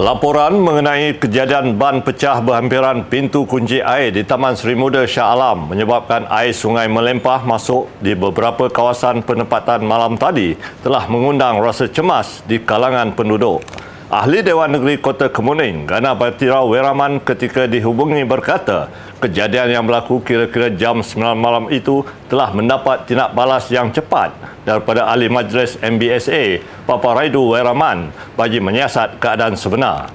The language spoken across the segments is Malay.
Laporan mengenai kejadian ban pecah berhampiran pintu kunci air di Taman Seri Muda Shah Alam menyebabkan air sungai melempah masuk di beberapa kawasan penempatan malam tadi telah mengundang rasa cemas di kalangan penduduk. Ahli Dewan Negeri Kota Kemuning, Gana Batira Weraman ketika dihubungi berkata, kejadian yang berlaku kira-kira jam 9 malam itu telah mendapat tindak balas yang cepat daripada Ahli Majlis MBSA, Papa Raidu Weraman, bagi menyiasat keadaan sebenar.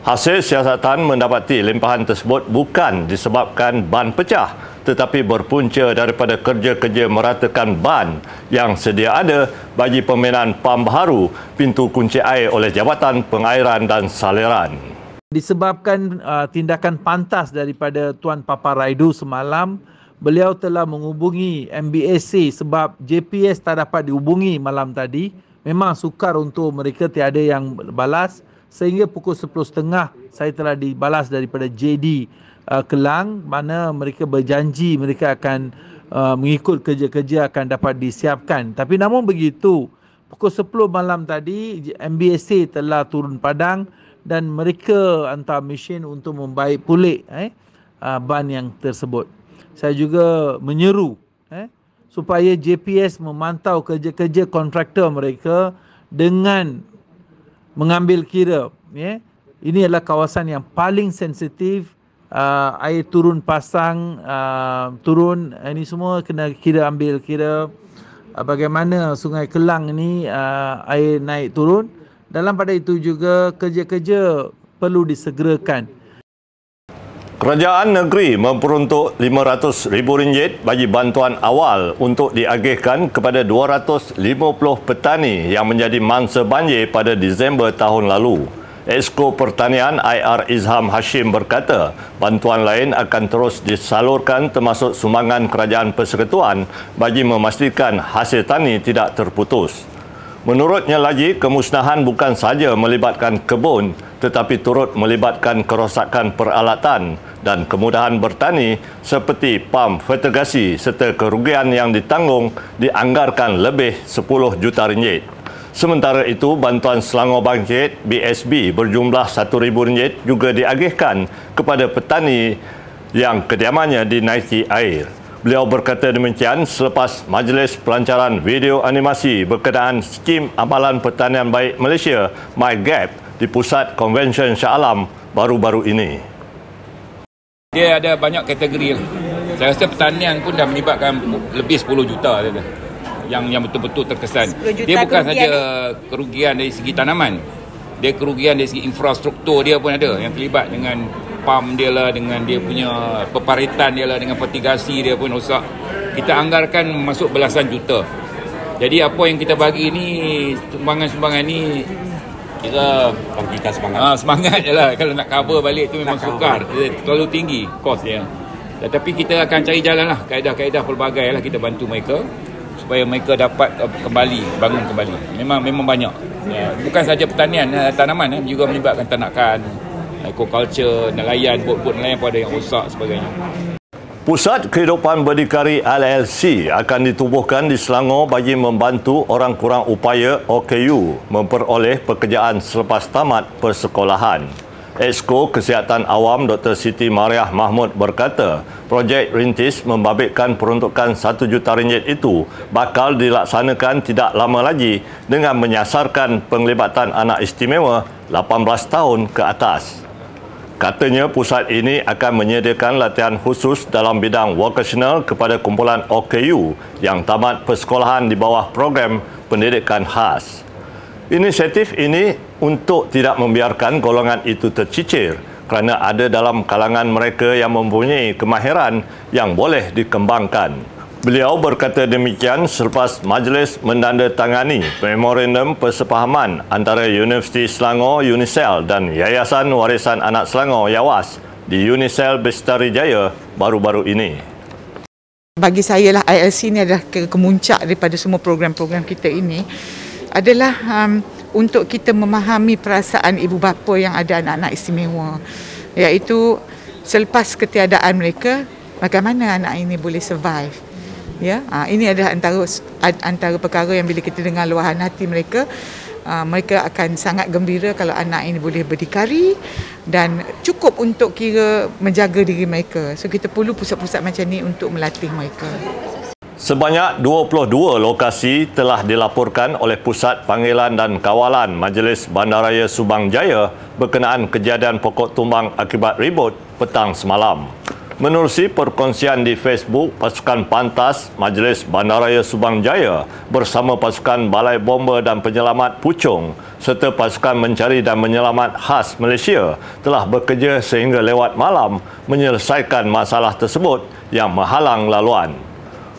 Hasil siasatan mendapati limpahan tersebut bukan disebabkan ban pecah tetapi berpunca daripada kerja-kerja meratakan ban yang sedia ada bagi pembinaan pam baharu pintu kunci air oleh Jabatan Pengairan dan Saliran. Disebabkan uh, tindakan pantas daripada Tuan Papa Raidu semalam, beliau telah menghubungi MBSC sebab JPS tak dapat dihubungi malam tadi. Memang sukar untuk mereka tiada yang balas sehingga pukul 10.30 saya telah dibalas daripada JD uh, Kelang mana mereka berjanji mereka akan uh, mengikut kerja-kerja akan dapat disiapkan. Tapi namun begitu, pukul 10 malam tadi MBSA telah turun padang dan mereka hantar mesin untuk membaik pulih eh, uh, ban yang tersebut. Saya juga menyeru eh, supaya JPS memantau kerja-kerja kontraktor mereka dengan mengambil kira ya ini adalah kawasan yang paling sensitif uh, air turun pasang uh, turun ini semua kena kira ambil kira uh, bagaimana sungai Kelang ini uh, air naik turun dalam pada itu juga kerja-kerja perlu disegerakan Kerajaan negeri memperuntuk RM500,000 bagi bantuan awal untuk diagihkan kepada 250 petani yang menjadi mangsa banjir pada Disember tahun lalu. Esko Pertanian IR Izham Hashim berkata, bantuan lain akan terus disalurkan termasuk sumbangan kerajaan persekutuan bagi memastikan hasil tani tidak terputus. Menurutnya lagi, kemusnahan bukan sahaja melibatkan kebun tetapi turut melibatkan kerosakan peralatan dan kemudahan bertani seperti pam fertigasi serta kerugian yang ditanggung dianggarkan lebih 10 juta ringgit. Sementara itu, bantuan Selangor Bangkit BSB berjumlah RM1,000 juga diagihkan kepada petani yang kediamannya dinaiki air. Beliau berkata demikian selepas Majlis Pelancaran Video Animasi berkenaan Skim Amalan Pertanian Baik Malaysia MyGap di Pusat Konvensyen Shah Alam baru-baru ini. Dia ada banyak kategori. Saya rasa pertanian pun dah melibatkan lebih 10 juta. Dia yang yang betul-betul terkesan. Dia bukan saja kerugian dari segi tanaman. Dia kerugian dari segi infrastruktur dia pun ada yang terlibat dengan pam dia lah dengan dia punya peparitan dia lah dengan fertigasi dia pun rosak. Kita anggarkan masuk belasan juta. Jadi apa yang kita bagi ni sumbangan-sumbangan ni kita bangkitkan semangat. Ah semangat jelah kalau nak cover balik tu memang sukar. Dia terlalu tinggi kos dia. Tetapi kita akan cari jalan lah kaedah-kaedah pelbagai lah kita bantu mereka supaya mereka dapat kembali bangun kembali memang memang banyak ya. bukan saja pertanian uh, tanaman eh, juga melibatkan tanakan aquaculture nelayan bot-bot nelayan pun ada yang rosak sebagainya Pusat Kehidupan Berdikari LLC akan ditubuhkan di Selangor bagi membantu orang kurang upaya OKU memperoleh pekerjaan selepas tamat persekolahan. Esko Kesihatan Awam Dr. Siti Mariah Mahmud berkata, projek rintis membabitkan peruntukan 1 juta ringgit itu bakal dilaksanakan tidak lama lagi dengan menyasarkan penglibatan anak istimewa 18 tahun ke atas. Katanya pusat ini akan menyediakan latihan khusus dalam bidang vocational kepada kumpulan OKU yang tamat persekolahan di bawah program pendidikan khas. Inisiatif ini untuk tidak membiarkan golongan itu tercicir kerana ada dalam kalangan mereka yang mempunyai kemahiran yang boleh dikembangkan. Beliau berkata demikian selepas majlis mendandatangani memorandum persepahaman antara Universiti Selangor UNISEL dan Yayasan Warisan Anak Selangor YAWAS di UNISEL Bestari Jaya baru-baru ini. Bagi saya lah ILC ini adalah kemuncak daripada semua program-program kita ini adalah um, untuk kita memahami perasaan ibu bapa yang ada anak-anak istimewa iaitu selepas ketiadaan mereka bagaimana anak ini boleh survive ya ha, ini adalah antara antara perkara yang bila kita dengar luahan hati mereka uh, mereka akan sangat gembira kalau anak ini boleh berdikari dan cukup untuk kira menjaga diri mereka. So kita perlu pusat-pusat macam ni untuk melatih mereka. Sebanyak 22 lokasi telah dilaporkan oleh Pusat Panggilan dan Kawalan Majlis Bandaraya Subang Jaya berkenaan kejadian pokok tumbang akibat ribut petang semalam. Menerusi perkongsian di Facebook, pasukan pantas Majlis Bandaraya Subang Jaya bersama pasukan Balai Bomba dan Penyelamat Puchong serta pasukan mencari dan menyelamat khas Malaysia telah bekerja sehingga lewat malam menyelesaikan masalah tersebut yang menghalang laluan.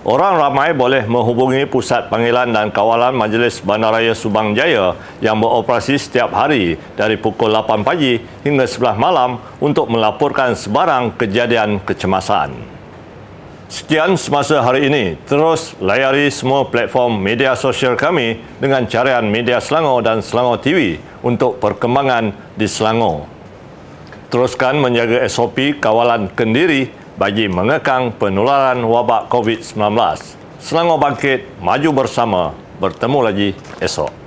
Orang ramai boleh menghubungi Pusat Panggilan dan Kawalan Majlis Bandaraya Subang Jaya yang beroperasi setiap hari dari pukul 8 pagi hingga 11 malam untuk melaporkan sebarang kejadian kecemasan. Sekian semasa hari ini. Terus layari semua platform media sosial kami dengan carian Media Selangor dan Selangor TV untuk perkembangan di Selangor. Teruskan menjaga SOP kawalan kendiri bagi mengekang penularan wabak COVID-19. Selangor bangkit, maju bersama, bertemu lagi esok.